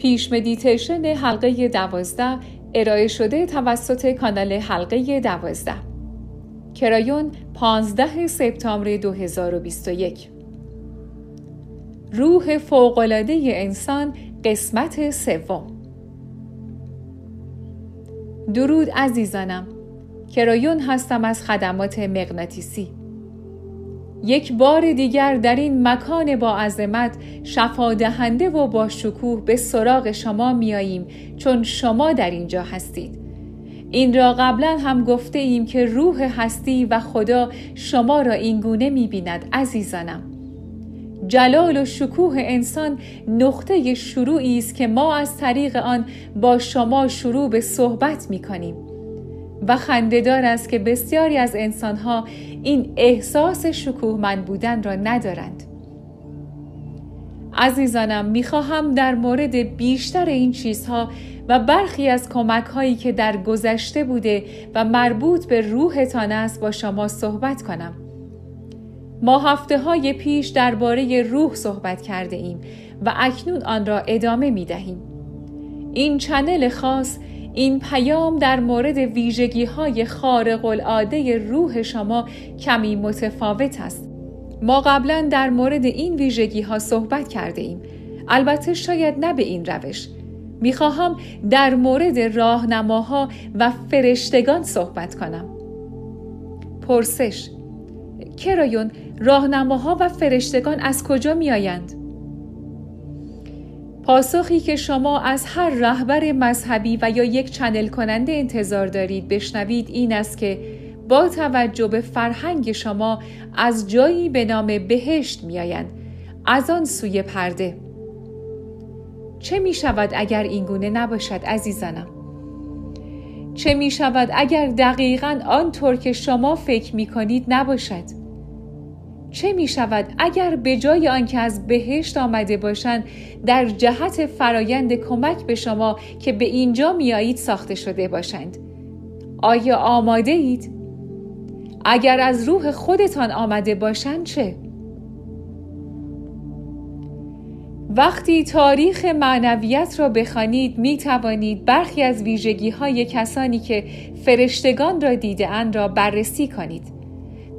پیش مدیتیشن حلقه دوازده ارائه شده توسط کانال حلقه دوازده. کرایون 15 سپتامبر 2021 روح فوقالعاده انسان قسمت سوم. درود عزیزانم. کرایون هستم از خدمات مغناطیسی. یک بار دیگر در این مکان با عظمت شفا دهنده و با شکوه به سراغ شما میاییم چون شما در اینجا هستید. این را قبلا هم گفته ایم که روح هستی و خدا شما را اینگونه می‌بیند عزیزانم. جلال و شکوه انسان نقطه شروعی است که ما از طریق آن با شما شروع به صحبت می کنیم و خندهدار است که بسیاری از انسانها این احساس شکوهمند بودن را ندارند عزیزانم می‌خواهم در مورد بیشتر این چیزها و برخی از کمک هایی که در گذشته بوده و مربوط به روحتان است با شما صحبت کنم ما هفته های پیش درباره روح صحبت کرده ایم و اکنون آن را ادامه می دهیم. این چنل خاص این پیام در مورد ویژگی های خارق العاده روح شما کمی متفاوت است. ما قبلا در مورد این ویژگی ها صحبت کرده ایم. البته شاید نه به این روش. می‌خواهم در مورد راهنماها و فرشتگان صحبت کنم. پرسش کرایون راهنماها و فرشتگان از کجا می آیند؟ پاسخی که شما از هر رهبر مذهبی و یا یک چنل کننده انتظار دارید بشنوید این است که با توجه به فرهنگ شما از جایی به نام بهشت می آیند. از آن سوی پرده چه می شود اگر اینگونه نباشد عزیزانم؟ چه می شود اگر دقیقا آنطور که شما فکر می کنید نباشد؟ چه می شود اگر به جای آنکه از بهشت آمده باشند در جهت فرایند کمک به شما که به اینجا میایید ساخته شده باشند آیا آماده اید؟ اگر از روح خودتان آمده باشند چه؟ وقتی تاریخ معنویت را بخوانید می توانید برخی از ویژگی های کسانی که فرشتگان را دیده اند را بررسی کنید.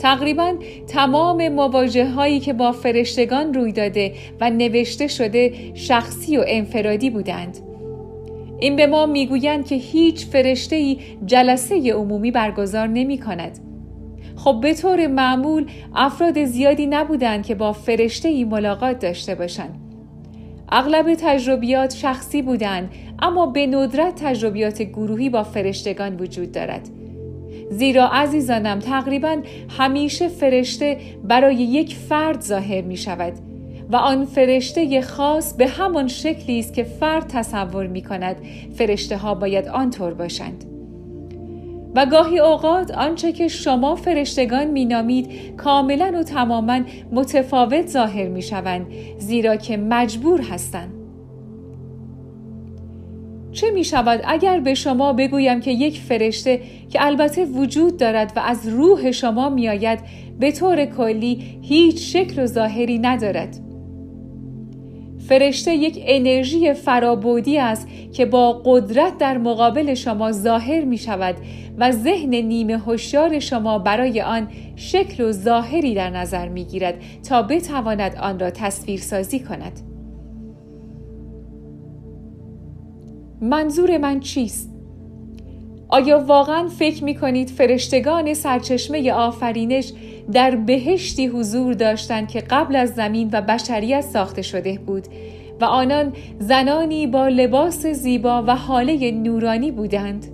تقریبا تمام مواجه هایی که با فرشتگان روی داده و نوشته شده شخصی و انفرادی بودند. این به ما می‌گویند که هیچ فرشته ای جلسه عمومی برگزار نمی کند. خب به طور معمول افراد زیادی نبودند که با فرشته ای ملاقات داشته باشند. اغلب تجربیات شخصی بودند اما به ندرت تجربیات گروهی با فرشتگان وجود دارد. زیرا عزیزانم تقریبا همیشه فرشته برای یک فرد ظاهر می شود و آن فرشته خاص به همان شکلی است که فرد تصور می کند فرشته ها باید آنطور باشند. و گاهی اوقات آنچه که شما فرشتگان مینامید کاملا و تماما متفاوت ظاهر می شوند زیرا که مجبور هستند. چه می شود اگر به شما بگویم که یک فرشته که البته وجود دارد و از روح شما می آید به طور کلی هیچ شکل و ظاهری ندارد؟ فرشته یک انرژی فرابودی است که با قدرت در مقابل شما ظاهر می شود و ذهن نیمه هوشیار شما برای آن شکل و ظاهری در نظر می گیرد تا بتواند آن را تصویر سازی کند. منظور من چیست؟ آیا واقعا فکر می کنید فرشتگان سرچشمه آفرینش در بهشتی حضور داشتند که قبل از زمین و بشریت ساخته شده بود و آنان زنانی با لباس زیبا و حاله نورانی بودند؟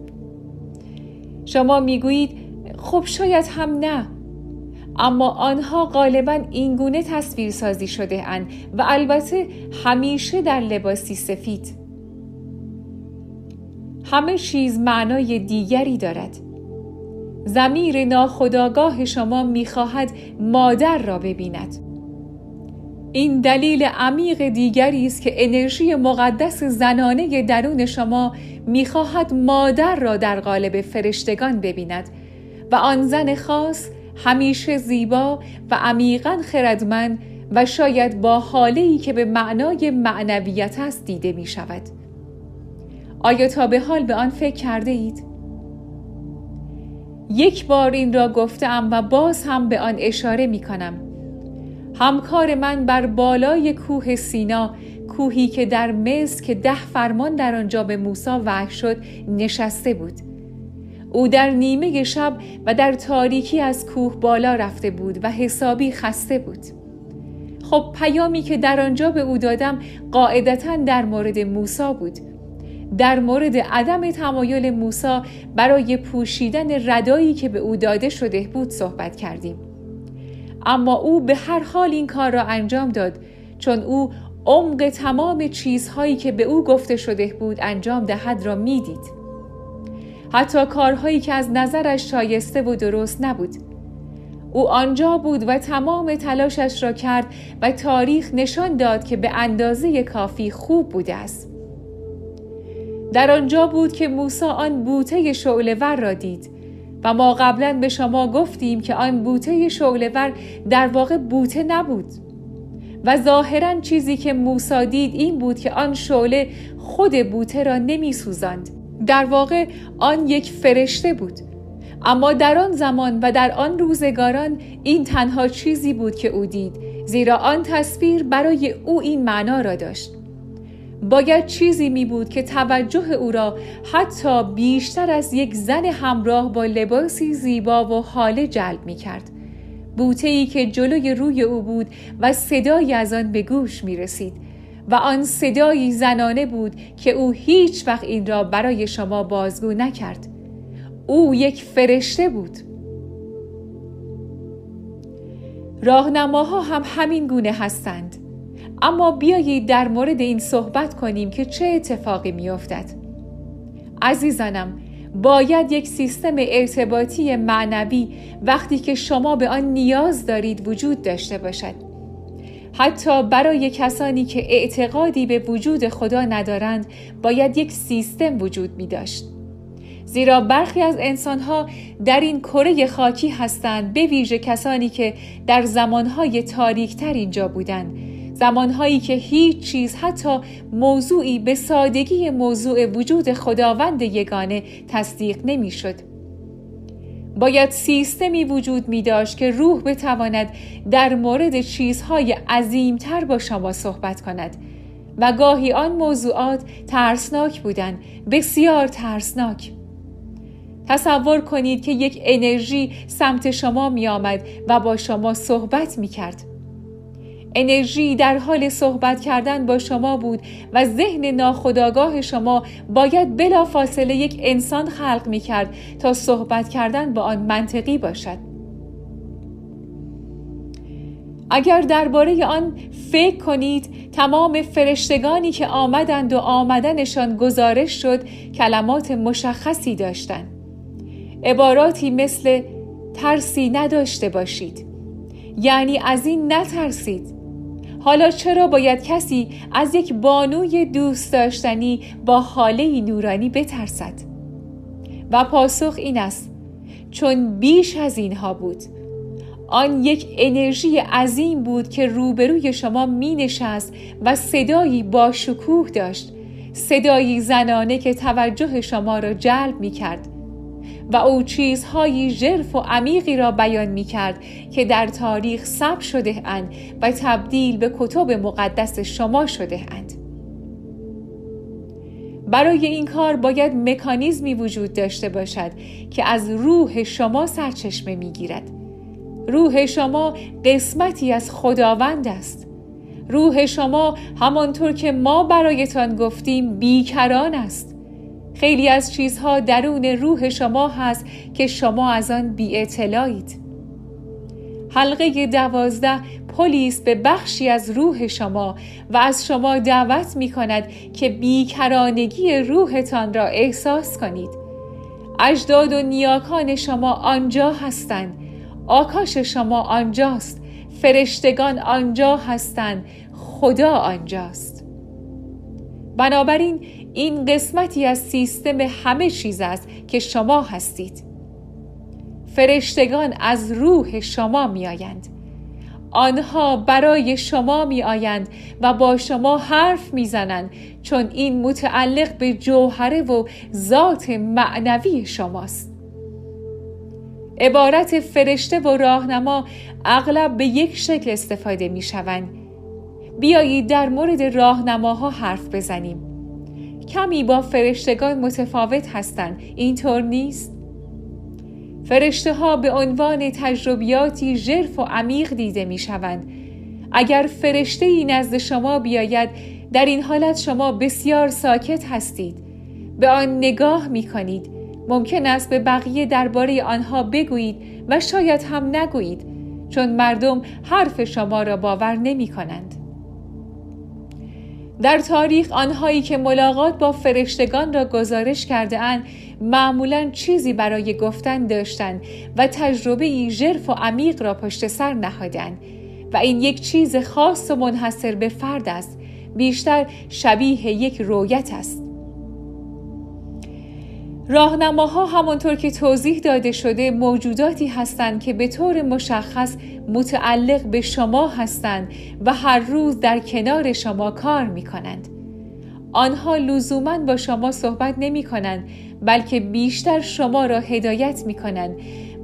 شما می‌گویید خب شاید هم نه اما آنها غالبا اینگونه تصویر سازی شده اند و البته همیشه در لباسی سفید همه چیز معنای دیگری دارد زمیر ناخداگاه شما می‌خواهد مادر را ببیند این دلیل عمیق دیگری است که انرژی مقدس زنانه درون شما می‌خواهد مادر را در قالب فرشتگان ببیند و آن زن خاص همیشه زیبا و عمیقا خردمند و شاید با حاله ای که به معنای معنویت است دیده می شود. آیا تا به حال به آن فکر کرده اید؟ یک بار این را گفتم و باز هم به آن اشاره می کنم. همکار من بر بالای کوه سینا کوهی که در مصر که ده فرمان در آنجا به موسی وحی شد نشسته بود او در نیمه شب و در تاریکی از کوه بالا رفته بود و حسابی خسته بود خب پیامی که در آنجا به او دادم قاعدتا در مورد موسی بود در مورد عدم تمایل موسی برای پوشیدن ردایی که به او داده شده بود صحبت کردیم. اما او به هر حال این کار را انجام داد چون او عمق تمام چیزهایی که به او گفته شده بود انجام دهد را می‌دید. حتی کارهایی که از نظرش شایسته و درست نبود. او آنجا بود و تمام تلاشش را کرد و تاریخ نشان داد که به اندازه کافی خوب بوده است. در آنجا بود که موسی آن بوته شعلهور را دید و ما قبلا به شما گفتیم که آن بوته شعلهور در واقع بوته نبود و ظاهرا چیزی که موسی دید این بود که آن شعله خود بوته را نمی سوزند. در واقع آن یک فرشته بود اما در آن زمان و در آن روزگاران این تنها چیزی بود که او دید زیرا آن تصویر برای او این معنا را داشت باید چیزی می بود که توجه او را حتی بیشتر از یک زن همراه با لباسی زیبا و حاله جلب می کرد. بوته ای که جلوی روی او بود و صدایی از آن به گوش می رسید و آن صدایی زنانه بود که او هیچ وقت این را برای شما بازگو نکرد. او یک فرشته بود. راهنماها هم همین گونه هستند. اما بیایید در مورد این صحبت کنیم که چه اتفاقی میافتد. عزیزانم باید یک سیستم ارتباطی معنوی وقتی که شما به آن نیاز دارید وجود داشته باشد. حتی برای کسانی که اعتقادی به وجود خدا ندارند باید یک سیستم وجود می داشت. زیرا برخی از انسانها در این کره خاکی هستند به ویژه کسانی که در زمانهای تاریکتر اینجا بودند. زمانهایی که هیچ چیز حتی موضوعی به سادگی موضوع وجود خداوند یگانه تصدیق نمی‌شد. باید سیستمی وجود می داشت که روح بتواند در مورد چیزهای عظیمتر با شما صحبت کند و گاهی آن موضوعات ترسناک بودند بسیار ترسناک تصور کنید که یک انرژی سمت شما می آمد و با شما صحبت می کرد انرژی در حال صحبت کردن با شما بود و ذهن ناخداگاه شما باید بلا فاصله یک انسان خلق می کرد تا صحبت کردن با آن منطقی باشد. اگر درباره آن فکر کنید تمام فرشتگانی که آمدند و آمدنشان گزارش شد کلمات مشخصی داشتند. عباراتی مثل ترسی نداشته باشید یعنی از این نترسید حالا چرا باید کسی از یک بانوی دوست داشتنی با حاله نورانی بترسد؟ و پاسخ این است چون بیش از اینها بود آن یک انرژی عظیم بود که روبروی شما می نشست و صدایی با شکوه داشت صدایی زنانه که توجه شما را جلب می کرد و او چیزهایی ژرف و عمیقی را بیان می کرد که در تاریخ ثبت شده اند و تبدیل به کتب مقدس شما شده اند. برای این کار باید مکانیزمی وجود داشته باشد که از روح شما سرچشمه می گیرد. روح شما قسمتی از خداوند است. روح شما همانطور که ما برایتان گفتیم بیکران است. خیلی از چیزها درون روح شما هست که شما از آن بی اطلاعید. حلقه دوازده پلیس به بخشی از روح شما و از شما دعوت می کند که بیکرانگی روحتان را احساس کنید. اجداد و نیاکان شما آنجا هستند. آکاش شما آنجاست. فرشتگان آنجا هستند. خدا آنجاست. بنابراین این قسمتی از سیستم همه چیز است که شما هستید. فرشتگان از روح شما میآیند. آنها برای شما می آیند و با شما حرف می زنند چون این متعلق به جوهره و ذات معنوی شماست. عبارت فرشته و راهنما اغلب به یک شکل استفاده می شوند. بیایید در مورد راهنماها حرف بزنیم. کمی با فرشتگان متفاوت هستند. اینطور نیست؟ فرشته ها به عنوان تجربیاتی ژرف و عمیق دیده می شوند. اگر فرشته ای نزد شما بیاید در این حالت شما بسیار ساکت هستید. به آن نگاه می کنید. ممکن است به بقیه درباره آنها بگویید و شاید هم نگویید چون مردم حرف شما را باور نمی کنند. در تاریخ آنهایی که ملاقات با فرشتگان را گزارش کرده اند معمولا چیزی برای گفتن داشتند و تجربه ای ژرف و عمیق را پشت سر نهادند و این یک چیز خاص و منحصر به فرد است. بیشتر شبیه یک رویت است. راهنماها همانطور که توضیح داده شده موجوداتی هستند که به طور مشخص متعلق به شما هستند و هر روز در کنار شما کار می کنند. آنها لزوما با شما صحبت نمی کنند بلکه بیشتر شما را هدایت می کنند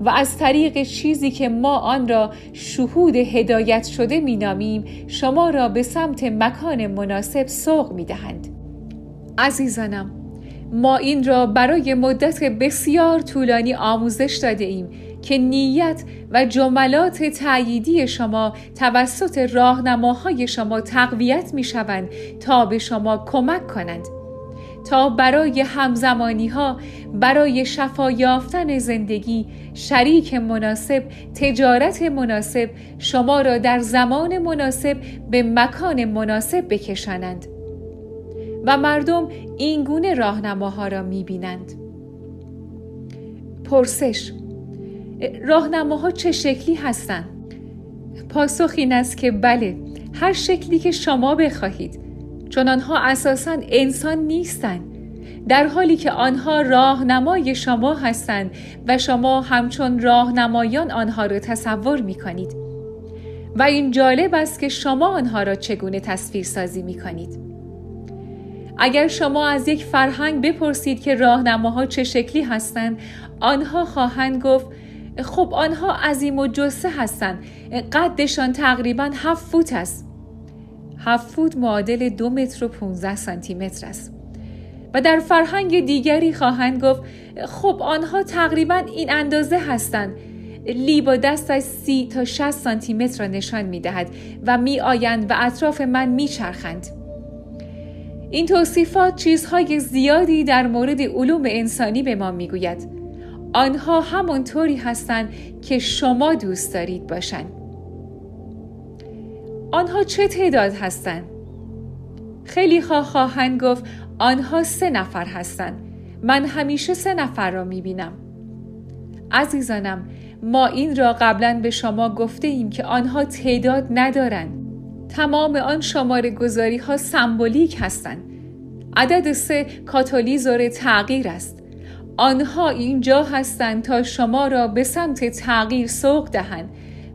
و از طریق چیزی که ما آن را شهود هدایت شده می نامیم شما را به سمت مکان مناسب سوق می دهند. عزیزانم ما این را برای مدت بسیار طولانی آموزش داده ایم که نیت و جملات تأییدی شما توسط راهنماهای شما تقویت می شوند تا به شما کمک کنند. تا برای همزمانی ها برای شفا یافتن زندگی شریک مناسب تجارت مناسب شما را در زمان مناسب به مکان مناسب بکشانند. و مردم این گونه راهنماها را می بینند. پرسش راهنماها چه شکلی هستند؟ پاسخ این است که بله هر شکلی که شما بخواهید چون آنها اساسا انسان نیستند در حالی که آنها راهنمای شما هستند و شما همچون راهنمایان آنها را تصور می کنید و این جالب است که شما آنها را چگونه تصویر سازی می کنید اگر شما از یک فرهنگ بپرسید که راهنماها چه شکلی هستند آنها خواهند گفت خب آنها عظیم و جسه هستند. قدشان تقریبا هفت فوت است. هفت فوت معادل دو متر و 15 سانتی متر است. و در فرهنگ دیگری خواهند گفت خب آنها تقریبا این اندازه هستند. لی با دستش سی تا 60 سانتی متر را نشان می دهد و می آیند و اطراف من می چرخند. این توصیفات چیزهای زیادی در مورد علوم انسانی به ما می‌گوید. آنها همانطوری هستند که شما دوست دارید باشند آنها چه تعداد هستند؟ خیلی خواه خواهند گفت آنها سه نفر هستند. من همیشه سه نفر را می‌بینم. عزیزانم ما این را قبلا به شما گفته ایم که آنها تعداد ندارند. تمام آن شماره گذاری ها سمبولیک هستند. عدد سه کاتالیزور تغییر است. آنها اینجا هستند تا شما را به سمت تغییر سوق دهند.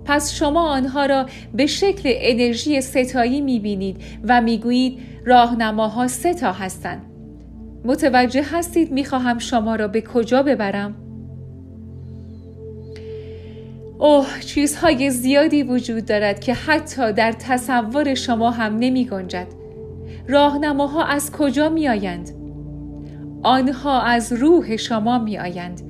پس شما آنها را به شکل انرژی ستایی می‌بینید و می‌گویید راهنماها سه تا هستند. متوجه هستید می‌خواهم شما را به کجا ببرم؟ اوه چیزهای زیادی وجود دارد که حتی در تصور شما هم نمی گنجد. راهنماها از کجا می آیند؟ آنها از روح شما می آیند.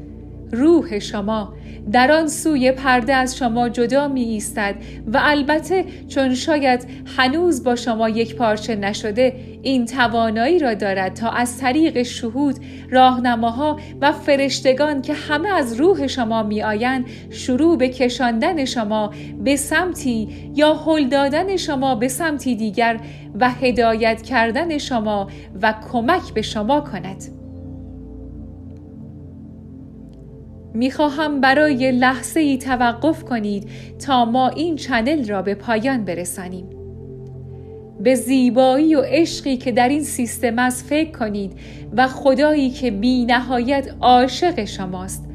روح شما در آن سوی پرده از شما جدا می ایستد و البته چون شاید هنوز با شما یک پارچه نشده این توانایی را دارد تا از طریق شهود راهنماها و فرشتگان که همه از روح شما می آیند شروع به کشاندن شما به سمتی یا هل دادن شما به سمتی دیگر و هدایت کردن شما و کمک به شما کند. می‌خواهم برای لحظه ای توقف کنید تا ما این چنل را به پایان برسانیم. به زیبایی و عشقی که در این سیستم است فکر کنید و خدایی که بی نهایت عاشق شماست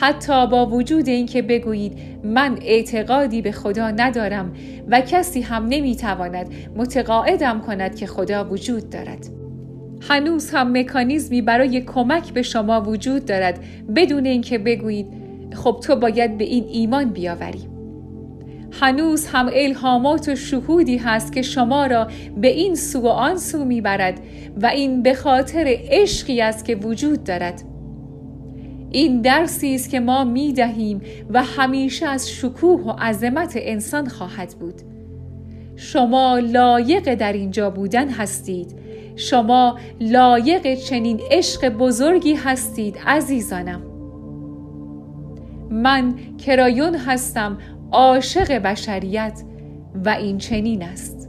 حتی با وجود اینکه بگویید من اعتقادی به خدا ندارم و کسی هم نمی‌تواند متقاعدم کند که خدا وجود دارد هنوز هم مکانیزمی برای کمک به شما وجود دارد. بدون اینکه بگویید خب تو باید به این ایمان بیاوری. هنوز هم الهامات و شهودی هست که شما را به این سو و آن سو می‌برد و این به خاطر عشقی است که وجود دارد. این درسی است که ما می دهیم و همیشه از شکوه و عظمت انسان خواهد بود. شما لایق در اینجا بودن هستید. شما لایق چنین عشق بزرگی هستید عزیزانم. من کرایون هستم عاشق بشریت و این چنین است.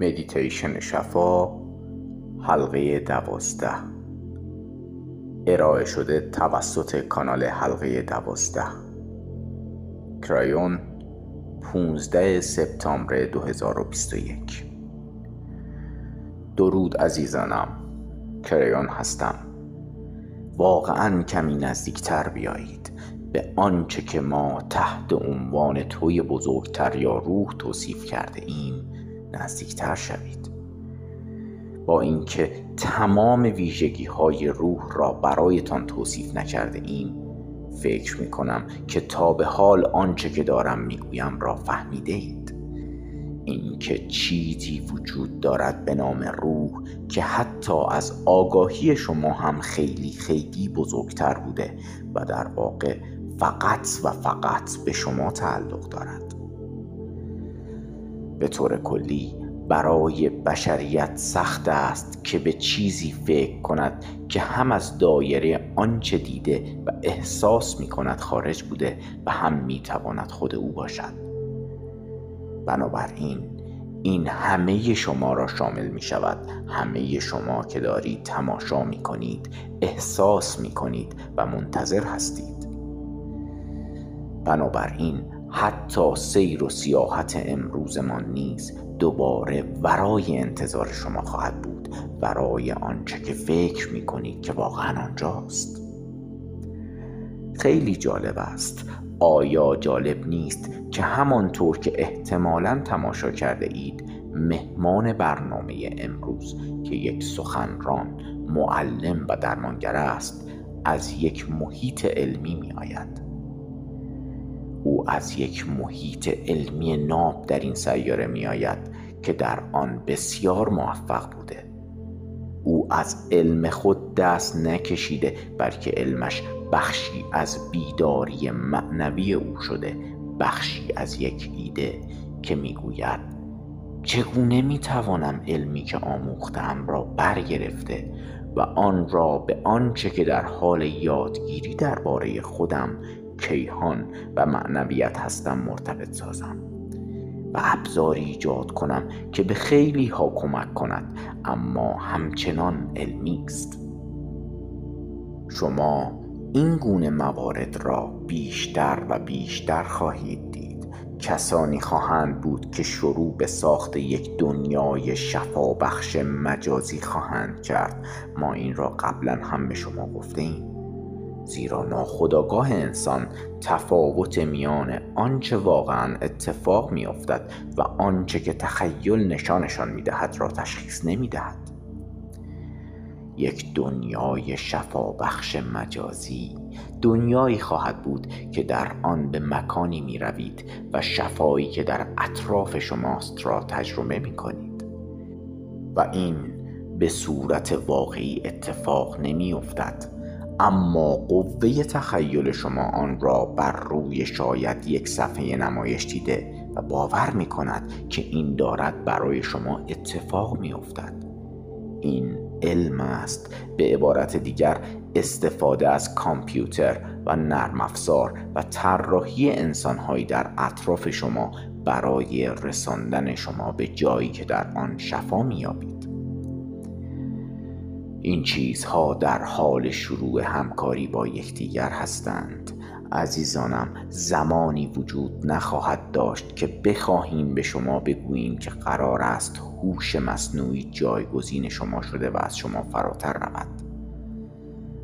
مدیتیشن شفا حلقه دوازده. ارائه شده توسط کانال حلقه دوازده. کرایون 15 سپتامبر 2021 درود عزیزانم. کرایون هستم. واقعا کمی نزدیکتر بیایید. به آنچه که ما تحت عنوان توی بزرگتر یا روح توصیف کرده ایم نزدیکتر شوید. با اینکه تمام ویژگی های روح را برایتان توصیف نکرده ایم فکر می کنم که تا به حال آنچه که دارم می‌گویم را فهمیده اید. اینکه چیزی وجود دارد به نام روح که حتی از آگاهی شما هم خیلی خیلی بزرگتر بوده و در واقع فقط و فقط به شما تعلق دارد. به طور کلی برای بشریت سخت است که به چیزی فکر کند که هم از دایره آنچه دیده و احساس می کند خارج بوده و هم می تواند خود او باشد. بنابراین این همه شما را شامل می شود. همه شما که دارید تماشا می کنید احساس می کنید و منتظر هستید. بنابراین حتی سیر و سیاحت امروزمان نیز دوباره ورای انتظار شما خواهد بود برای آنچه که فکر می کنید که واقعا آنجاست. خیلی جالب است. آیا جالب نیست که همانطور که احتمالا تماشا کرده اید مهمان برنامه امروز که یک سخنران معلم و درمانگر است از یک محیط علمی می آید او از یک محیط علمی ناب در این سیاره می آید که در آن بسیار موفق بوده. او از علم خود دست نکشیده بلکه علمش بخشی از بیداری معنوی او شده بخشی از یک ایده که می‌گوید چگونه می‌توانم علمی که آموختم را برگرفته و آن را به آنچه که در حال یادگیری درباره خودم کیهان و معنویت هستم مرتبط سازم. و ابزاری ایجاد کنم که به خیلی ها کمک کند اما همچنان علمی است شما این گونه موارد را بیشتر و بیشتر خواهید دید. کسانی خواهند بود که شروع به ساخت یک دنیای شفابخش مجازی خواهند کرد. ما این را قبلا هم به شما گفته ایم زیرا ناخداگاه انسان تفاوت میان آنچه واقعا اتفاق میافتد و آنچه که تخیل نشانشان می‌دهد را تشخیص نمی‌دهد. یک دنیای شفابخش مجازی دنیایی خواهد بود که در آن به مکانی می روید و شفایی که در اطراف شماست را تجربه می کنید و این به صورت واقعی اتفاق نمی افتد اما قوه تخیل شما آن را بر روی شاید یک صفحه نمایش دیده و باور می کند که این دارد برای شما اتفاق می افتد. این علم است به عبارت دیگر استفاده از کامپیوتر و نرم افزار و طراحی انسانهایی در اطراف شما برای رساندن شما به جایی که در آن شفا میابید این چیزها در حال شروع همکاری با یکدیگر هستند. عزیزانم زمانی وجود نخواهد داشت که بخواهیم به شما بگوییم که قرار است هوش مصنوعی جایگزین شما شده و از شما فراتر رود.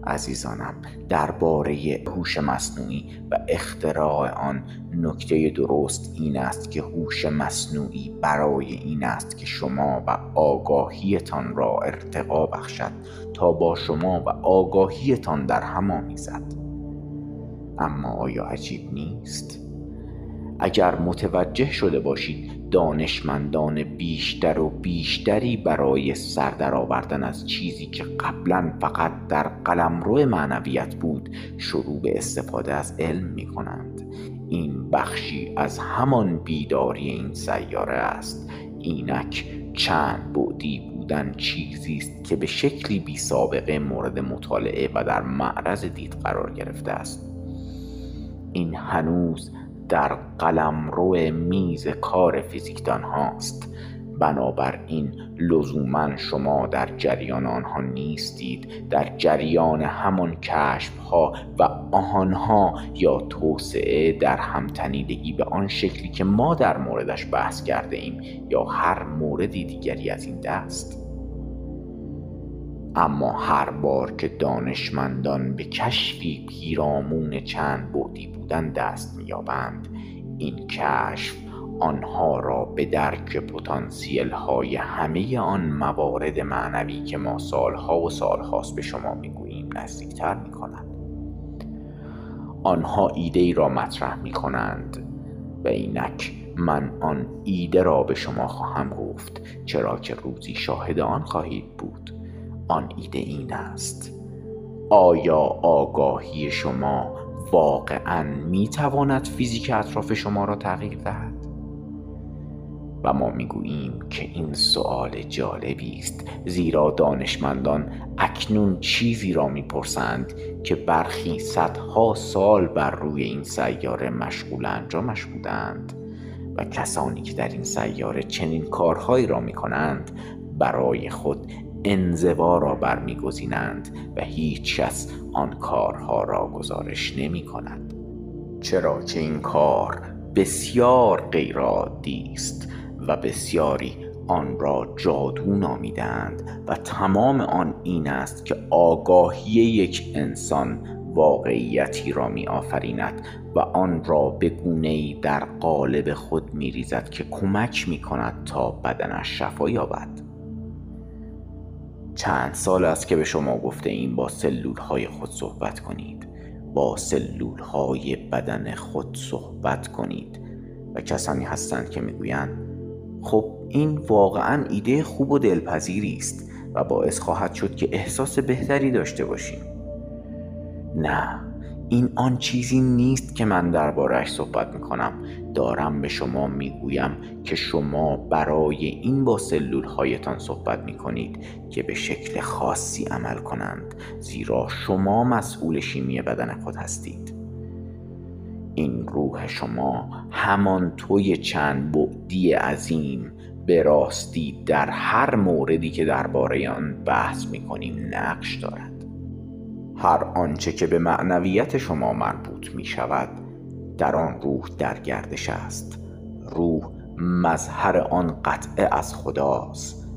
عزیزانم درباره هوش مصنوعی و اختراع آن نکته درست این است که هوش مصنوعی برای این است که شما و آگاهیتان را ارتقا بخشد تا با شما و آگاهیتان در هم آمیزد. اما آیا عجیب نیست؟ اگر متوجه شده باشید دانشمندان بیشتر و بیشتری برای سر آوردن از چیزی که قبلا فقط در قلمرو معنویت بود شروع به استفاده از علم می کنند این بخشی از همان بیداری این سیاره است. اینک چند بعدی بودن چیزی است که به شکلی بی سابقه مورد مطالعه و در معرض دید قرار گرفته است. این هنوز در قلمرو میز کار فیزیکدان هاست. بنابراین لزوما شما در جریان آنها نیستید. در جریان همان کشف ها و آنها یا توسعه در همتنیدگی به آن شکلی که ما در موردش بحث کرده ایم یا هر موردی دیگری از این دست. اما هر بار که دانشمندان به کشفی پیرامون چند بعدی بودن دست میابند این کشف آنها را به درک پتانسیل های همه آن موارد معنوی که ما سالها و سالهاست به شما می‌گوییم نزدیکتر می آنها ایده ای را مطرح می کنند و اینک من آن ایده را به شما خواهم گفت چرا که روزی شاهد آن خواهید بود. آن ایده این است. آیا آگاهی شما واقعا می تواند فیزیک اطراف شما را تغییر دهد؟ و ما می‌گوییم که این سؤال جالبی است زیرا دانشمندان اکنون چیزی را می‌پرسند که برخی صدها سال بر روی این سیاره مشغول انجامش بودند و کسانی که در این سیاره چنین کارهایی را می‌کنند برای خود انزوا را برمیگزینند و هیچ کس آن کارها را گزارش نمی کند چرا که این کار بسیار غیرعادی است و بسیاری آن را جادو نامیدند و تمام آن این است که آگاهی یک انسان واقعیتی را می آفریند و آن را به گونه در قالب خود می ریزد که کمک می کند تا بدنش شفا یابد. چند سال است که به شما گفته این با سلول های خود صحبت کنید. با سلول های بدن خود صحبت کنید. و کسانی هستند که می‌گویند خب این واقعا ایده خوب و دلپذیری است و باعث خواهد شد که احساس بهتری داشته باشیم. نه. این آن چیزی نیست که من دربارهش صحبت می‌کنم. دارم به شما می‌گویم که شما برای این با سلول هایتان صحبت می‌کنید که به شکل خاصی عمل کنند زیرا شما مسئول شیمی بدن خود هستید. این روح شما همان توی چند بعدی عظیم به راستی در هر موردی که درباره آن بحث می‌کنیم نقش دارد. هر آنچه که به معنویت شما مربوط می شود در آن روح در گردش است. روح مظهر آن قطعه از خداست.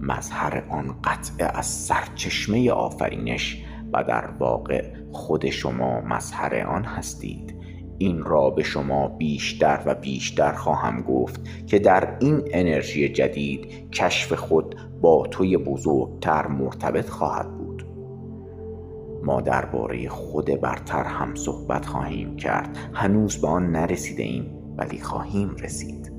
مظهر آن قطعه از سرچشمه آفرینش و در واقع خود شما مظهر آن هستید. این را به شما بیشتر و بیشتر خواهم گفت که در این انرژی جدید کشف خود با توی بزرگتر مرتبط خواهد بود. ما درباره خود برتر هم صحبت خواهیم کرد. هنوز به آن نرسیده ایم ولی خواهیم رسید.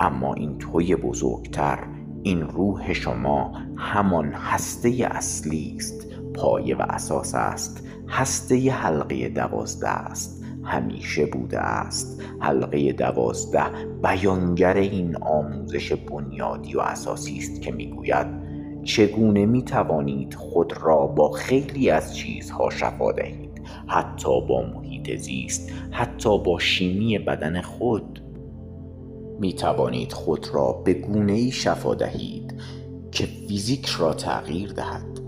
اما این توی بزرگتر این روح شما همان هسته اصلی است. پایه و اساس است. هسته حلقه دوازده است. همیشه بوده است. حلقه دوازده بیانگر این آموزش بنیادی و اساسی است که می‌گوید چگونه می توانید خود را با خیلی از چیزها شفا دهید؟ حتی با محیط زیست حتی با شیمی بدن خود. می توانید خود را به گونه ای شفا دهید که فیزیک را تغییر دهد.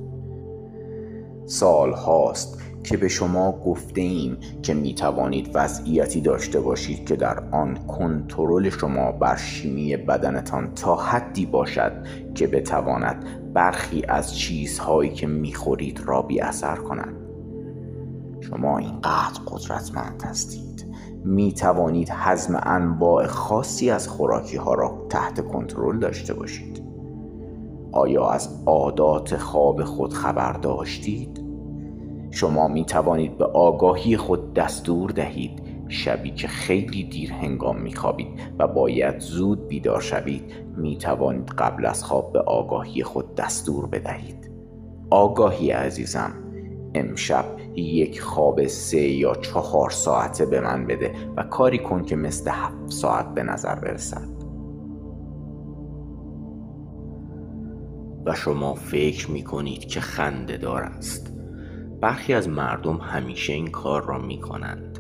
سال هاست که به شما گفته ایم که می توانید وضعیتی داشته باشید که در آن کنترل شما بر شیمی بدنتان تا حدی باشد که بتواند برخی از چیزهایی که می خورید را بی اثر کند. شما اینقدر قدرتمند هستید. می توانید هضم انواع خاصی از خوراکی ها را تحت کنترل داشته باشید. آیا از عادات خواب خود خبر داشتید؟ شما می توانید به آگاهی خود دستور دهید شبی که خیلی دیر هنگام می خوابید و باید زود بیدار شوید می توانید قبل از خواب به آگاهی خود دستور بدهید. آگاهی عزیزم امشب یک خواب سه یا چهار ساعته به من بده و کاری کن که مثل هفت ساعت به نظر برسد. و شما فکر می کنید که خنده دار است. برخی از مردم همیشه این کار را می کنند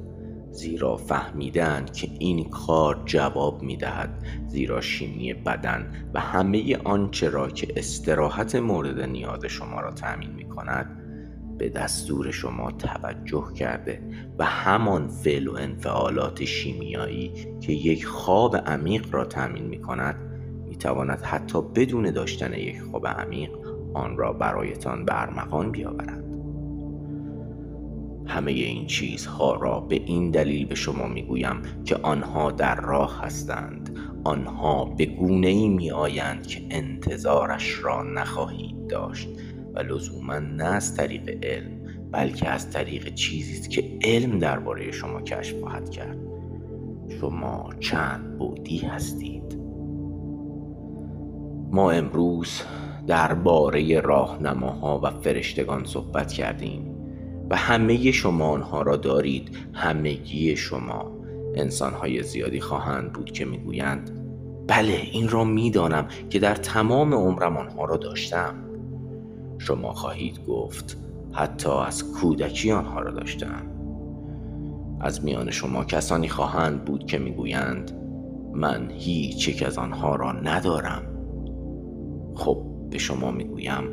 زیرا فهمیدند که این کار جواب می دهد زیرا شیمی بدن و همه آنچه را که استراحت مورد نیاز شما را تأمین می کند به دستور شما توجه کرده و همان فعل و انفعالات شیمیایی که یک خواب عمیق را تأمین می کند تواند حتی بدون داشتن یک خواب عمیق آن را برایتان برمغان بیاورد. همه این چیزها را به این دلیل به شما می‌گویم که آنها در راه هستند. آنها به گونه ای می آیند که انتظارش را نخواهید داشت. و لزوما نه از طریق علم بلکه از طریق چیزی است که علم درباره شما کشف خواهد کرد. شما چند بودی هستید؟ ما امروز درباره راهنماها و فرشتگان صحبت کردیم. و همه شما آنها را دارید. همگی شما. انسانهای زیادی خواهند بود که می‌گویند بله این را می‌دانم که در تمام عمرم آنها را داشتم. شما خواهید گفت حتی از کودکی آنها را داشتم. از میان شما کسانی خواهند بود که می‌گویند من هیچ یک از آنها را ندارم. خب به شما می‌گویم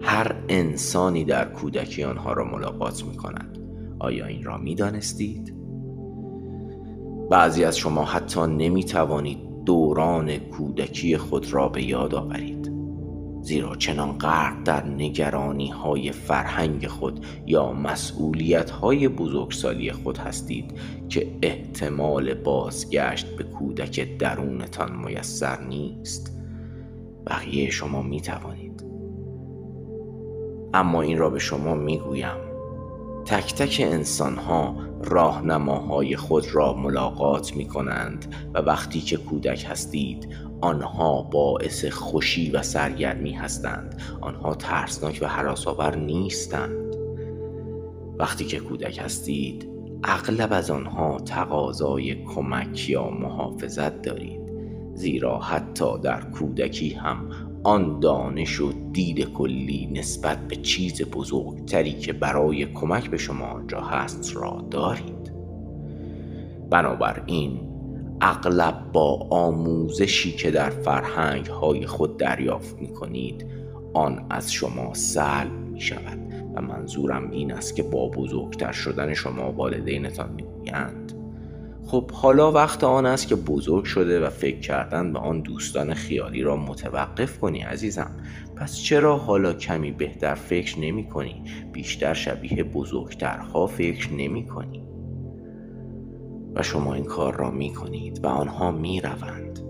هر انسانی در کودکی آنها را ملاقات می کند آیا این را می دانستید؟ بعضی از شما حتی نمی توانید دوران کودکی خود را به یاد آورید. زیرا چنان غرق در نگرانی های فرهنگ خود یا مسئولیت های بزرگسالی خود هستید که احتمال بازگشت به کودک درونتان میسر نیست. بقیه شما می توانید اما این را به شما می گویم تک تک انسان ها راهنماهای خود را ملاقات می کنند و وقتی که کودک هستید آنها باعث خوشی و سرگرمی هستند. آنها ترسناک و حراسآور نیستند. وقتی که کودک هستید اغلب از آنها تقاضای کمک یا محافظت دارید. زیرا حتی در کودکی هم آن دانش و دید کلی نسبت به چیز بزرگتری که برای کمک به شما آنجا هست را دارید. بنابراین اغلب با آموزشی که در فرهنگ های خود دریافت می کنید آن از شما سلب می شود و منظورم این است که با بزرگتر شدن شما والدینتان می‌گویند. خب حالا وقت آن است که بزرگ شده و فکر کردن به آن دوستان خیالی را متوقف کنی عزیزم پس چرا حالا کمی بهتر فکر نمی کنی بیشتر شبیه بزرگترها فکر نمی کنی و شما این کار را می کنید و آنها می روند.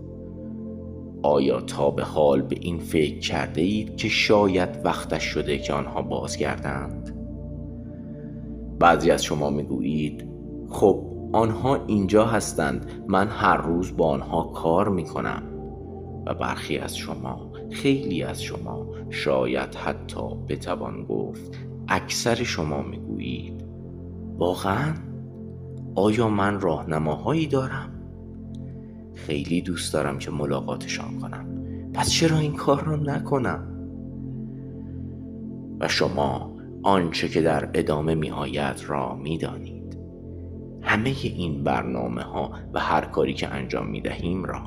آیا تا به حال به این فکر کرده اید که شاید وقتش شده که آنها بازگردند؟ بعضی از شما می‌گویید خب آنها اینجا هستند من هر روز با آنها کار می کنم و برخی از شما خیلی از شما شاید حتی بتوان گفت اکثر شما می‌گویید واقعا آیا من راهنماهایی دارم؟ خیلی دوست دارم که ملاقاتشان کنم پس چرا این کار را نکنم؟ و شما آنچه که در ادامه می آید را می دانید. همه این برنامه ها و هر کاری که انجام می دهیم را.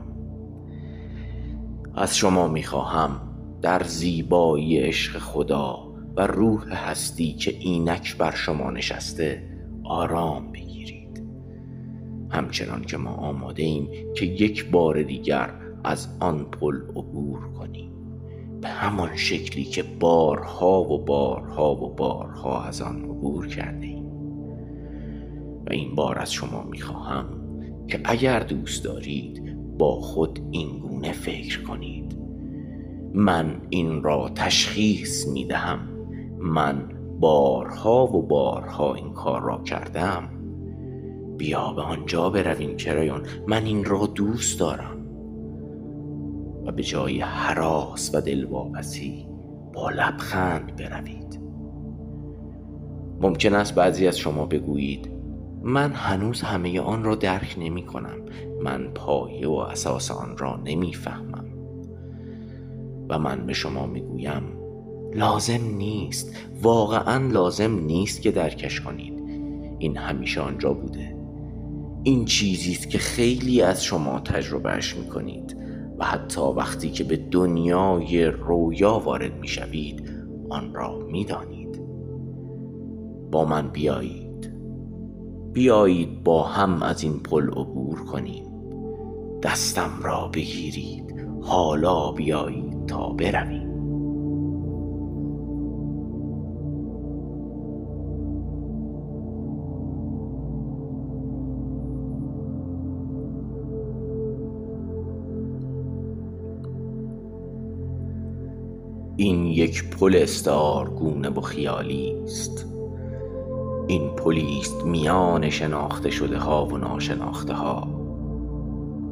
از شما می خواهم در زیبایی عشق خدا و روح هستی که اینک بر شما نشسته آرام بگیرید. همچنان که ما آماده ایم که یک بار دیگر از آن پل عبور کنیم. به همان شکلی که بارها و بارها و بارها از آن عبور کرده ایم و این بار از شما می‌خواهم که اگر دوست دارید با خود این گونه فکر کنید. من این را تشخیص می دهم من بارها و بارها این کار را کردم. بیا به آنجا برویم کرایون من این را دوست دارم. و به جای حراس و دلواپسی با لبخند بروید. ممکن است بعضی از شما بگویید من هنوز همه آن را درک نمی کنم. من پایه و اساس آن را نمی فهمم. و من به شما می گویم لازم نیست. واقعا لازم نیست که درکش کنید. این همیشه آنجا بوده. این چیزی است که خیلی از شما تجربهش می کنید و حتی وقتی که به دنیای رویا وارد می شوید آن را می دانید. با من بیایید. بیایید با هم از این پل عبور کنیم. دستم را بگیرید حالا بیایید تا برویم. این یک پل استارگونه و خیالی است. این پلی است میان شناخته شده ها و ناشناخته ها.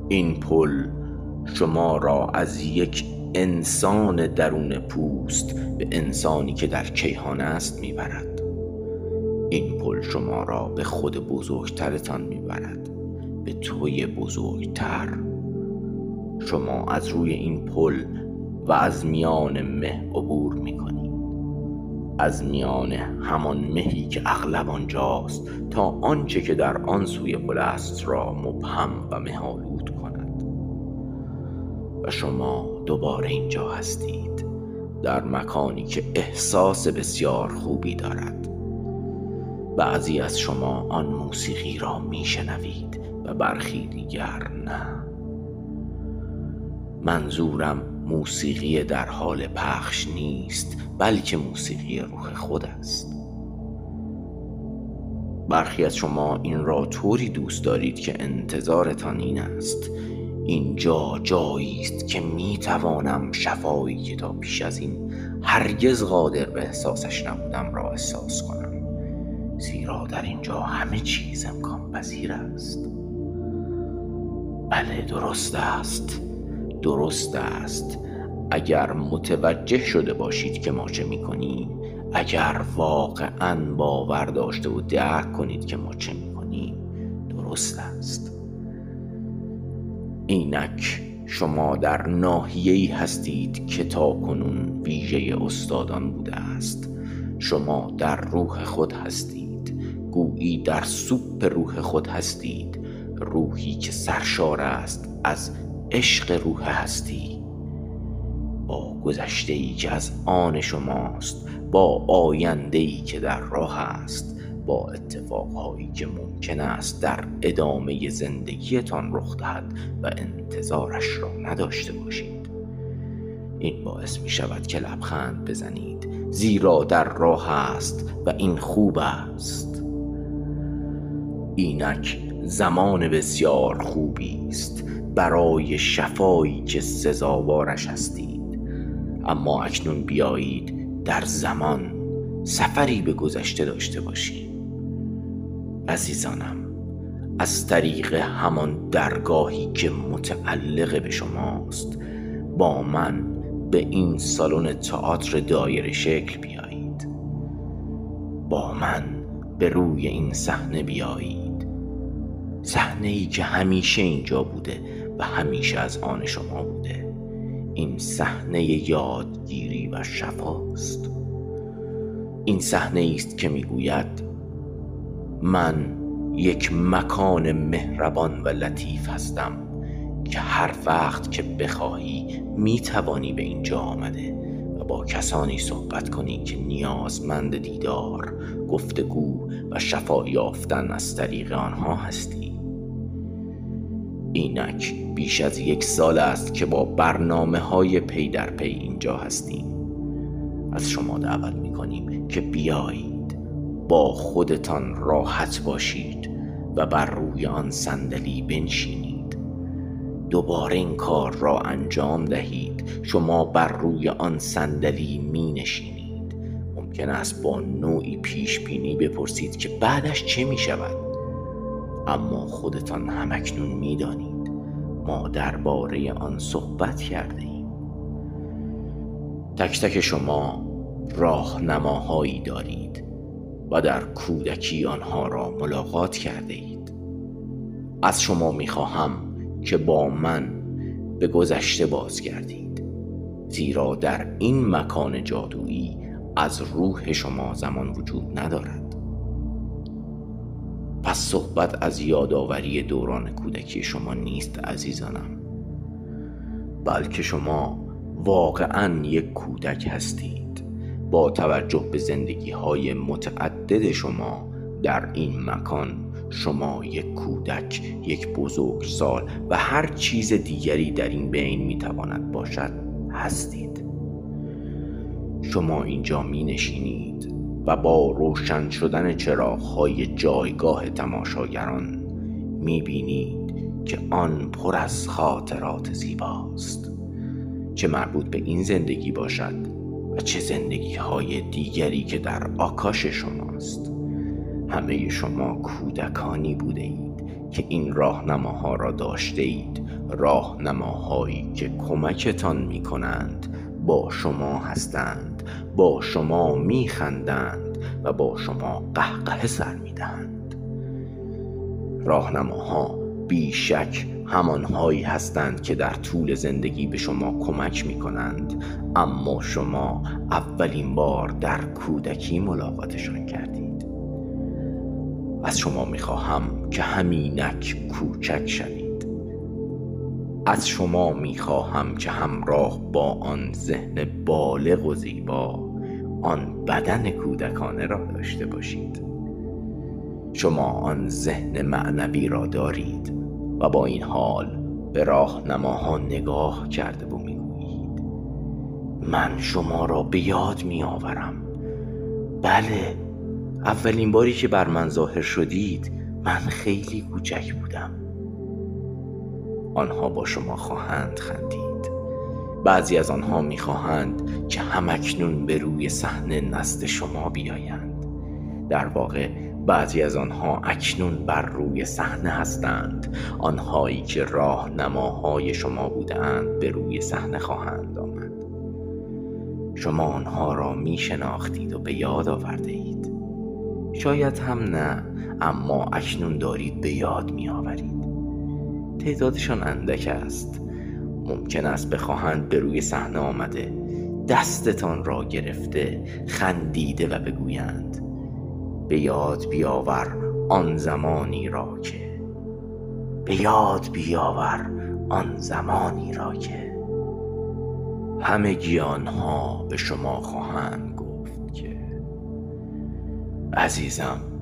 این پل شما را از یک انسان درون پوست به انسانی که در کیهان است می‌برد. این پل شما را به خود بزرگترتان می‌برد. به توی بزرگتر. شما از روی این پل و از میان مه عبور می‌کنی از میان همان مهی که اغلب آنجاست تا آنچه که در آن سوی پل است را مبهم و مهالود کند. و شما دوباره اینجا هستید در مکانی که احساس بسیار خوبی دارد. بعضی از شما آن موسیقی را میشنوید و برخی دیگر نه. منظورم موسیقی در حال پخش نیست بلکه موسیقی روح خود است. برخی از شما این را طوری دوست دارید که انتظارتان این است. اینجا جایی است که می توانم شفایی که تا پیش از این هرگز قادر به احساسش نبودم را احساس کنم. زیرا در اینجا همه چیز امکان پذیر است. بله درست است. درست است. اگر متوجه شده باشید که ما چه می‌کنیم اگر واقعا باور داشته و درک کنید که ما چه می‌کنیم درست است. اینک شما در ناحیه‌ای هستید که تا کنون ویژه استادان بوده است. شما در روح خود هستید. گویی در سوپ روح خود هستید. روحی که سرشار است از عشق روح هستی. با گذشته ای که از آن شماست با آینده ای که در راه است با اتفاقهایی که ممکن است در ادامه زندگیتان رخ دهد و انتظارش را نداشته باشید. این باعث می شود که لبخند بزنید. زیرا در راه است و این خوب است. اینک زمان بسیار خوبی است. برای شفایی که سزاوارش هستید. اما اکنون بیایید در زمان سفری به گذشته داشته باشیم. عزیزانم از طریق همان درگاهی که متعلق به شماست با من به این سالن تئاتر دایره شکل بیایید. با من به روی این صحنه بیایید. صحنه ای که همیشه اینجا بوده و همیشه از آن شما بوده. این صحنه یادگیری و شفاست. این صحنه است که می‌گوید من یک مکان مهربان و لطیف هستم که هر وقت که بخواهی می‌توانی به اینجا آمده و با کسانی صحبت کنی که نیازمند دیدار گفتگو و شفا یافتن از طریق آنها هستی. اینک بیش از یک سال است که با برنامه های پی در پی اینجا هستیم. از شما دعوت می کنیم که بیایید با خودتان راحت باشید و بر روی آن صندلی بنشینید. دوباره این کار را انجام دهید. شما بر روی آن صندلی می نشینید ممکن است با نوعی پیش بینی بپرسید که بعدش چه می شود اما خودتان همکنون می دانید ما درباره آن صحبت کرده ایم تک تک شما راهنماهایی دارید و در کودکی آنها را ملاقات کرده اید از شما می‌خواهم که با من به گذشته بازگردید زیرا در این مکان جادویی از روح شما زمان وجود ندارد. پس صحبت از یادآوری دوران کودکی شما نیست عزیزانم. بلکه شما واقعا یک کودک هستید. با توجه به زندگی های متعدد شما در این مکان شما یک کودک یک بزرگسال و هر چیز دیگری در این بین می‌تواند باشد هستید. شما اینجا می نشینید و با روشن شدن چراغ های جایگاه تماشاگران می بینید که آن پر از خاطرات زیباست چه مربوط به این زندگی باشد و چه زندگی های دیگری که در آکاش شماست. همه شما کودکانی بوده اید که این راهنماها را داشته اید راهنماهایی که کمکتان می کنند با شما هستند. با شما می خندند و با شما قهقه سر می دهند راهنماها بیشک همانهایی هستند که در طول زندگی به شما کمک می کنند اما شما اولین بار در کودکی ملاقاتشان کردید. از شما می خواهم که همینک کوچک شوید. از شما می خواهم که همراه با آن ذهن بالغ و زیبا آن بدن کودکانه را داشته باشید. شما آن ذهن معنوی را دارید و با این حال به راهنماها نگاه کرده و می‌گویید. من شما را به یاد می آورم بله اولین باری که بر من ظاهر شدید من خیلی کوچک بودم. آنها با شما خواهند خندید. بعضی از آنها می‌خواهند که همکنون به روی صحنه نزد شما بیایند. در واقع بعضی از آنها اکنون بر روی صحنه هستند. آنهایی که راهنماهای شما بودند به روی صحنه خواهند آمد. شما آنها را می شناختید و به یاد آورده اید شاید هم نه اما اکنون دارید به یاد می آورید تعدادشان اندک است. ممکن است بخواهند به روی صحنه آمده دستتان را گرفته خندیده و بگویند به یاد بیاور آن زمانی را که به یاد بیاور آن زمانی را که. همه آنها به شما خواهند گفت که عزیزم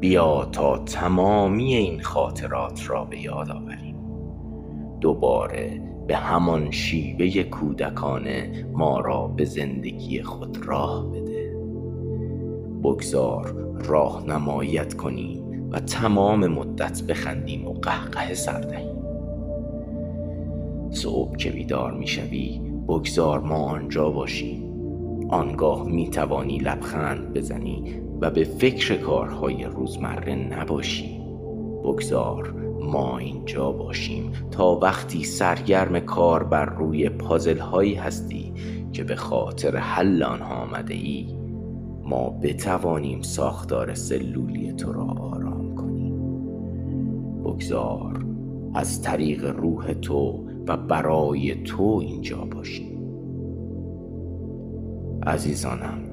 بیا تا تمامی این خاطرات را به یاد آوریم. دوباره به همان شیوه کودکانه ما را به زندگی خود راه بده. بگذار راهنماییت کنیم و تمام مدت بخندیم و قهقه سر دهیم. صبح که بیدار می‌شوی بگذار ما آنجا باشیم. آنگاه می توانی لبخند بزنی و به فکر کارهای روزمره نباشی بگذار ما اینجا باشیم تا وقتی سرگرم کار بر روی پازل هایی هستی که به خاطر حل آنها آمده ای ما بتوانیم ساختار سلولی تو را آرام کنیم. بگذار از طریق روح تو و برای تو اینجا باشیم. عزیزانم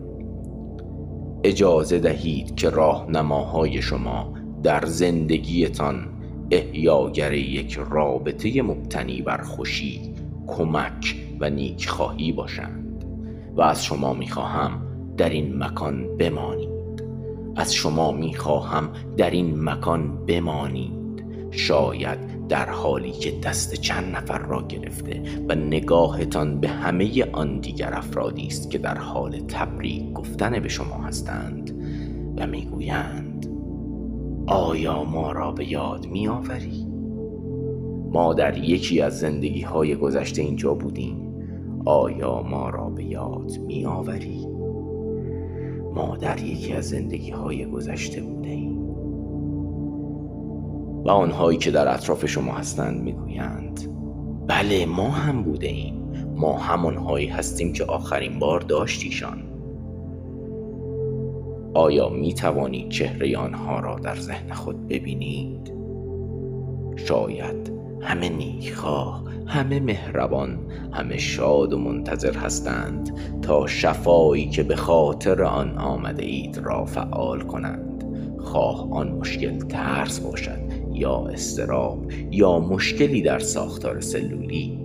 اجازه دهید که راهنماهای شما در زندگیتان احیاگر یک رابطه مبتنی بر خوشی کمک و نیکخواهی باشند. و از شما می‌خواهم در این مکان بمانید. از شما می‌خواهم در این مکان بمانید. شاید در حالی که دست چند نفر را گرفته و نگاهتان به همه آن دیگر افرادی است که در حال تبریک گفتن به شما هستند و می‌گویند آیا ما را به یاد میآوری؟ ما در یکی از زندگی های گذشته اینجا بودیم. آیا ما را به یاد میآوری؟ ما در یکی از زندگی های گذشته بودیم و آنهایی که در اطراف شما هستند می‌گویند بله ما هم بوده ایم ما همانهایی هستیم که آخرین بار داشتیشان آیا می توانید چهره آنها را در ذهن خود ببینید؟ شاید همه نیخواه همه مهربان همه شاد و منتظر هستند تا شفایی که به خاطر آن آمده اید را فعال کنند. خواه آن مشکل ترس باشد. یا استراب یا مشکلی در ساختار سلولی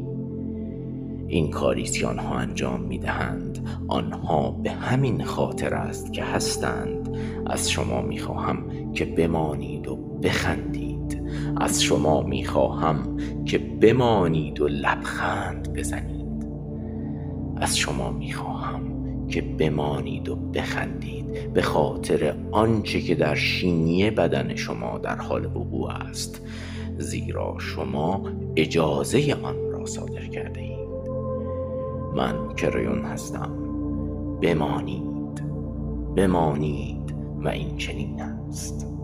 این کاری که آنها انجام می دهند آنها به همین خاطر است که هستند. از شما می خواهم که بمانید و بخندید. از شما می خواهم که بمانید و لبخند بزنید. از شما می خواهم که بمانید و بخندید. به خاطر آنچه که در شینی بدن شما در حال وقوع است. زیرا شما اجازه آن را صادر کرده اید. من کریون هستم. بمانید. بمانید و این چنین است.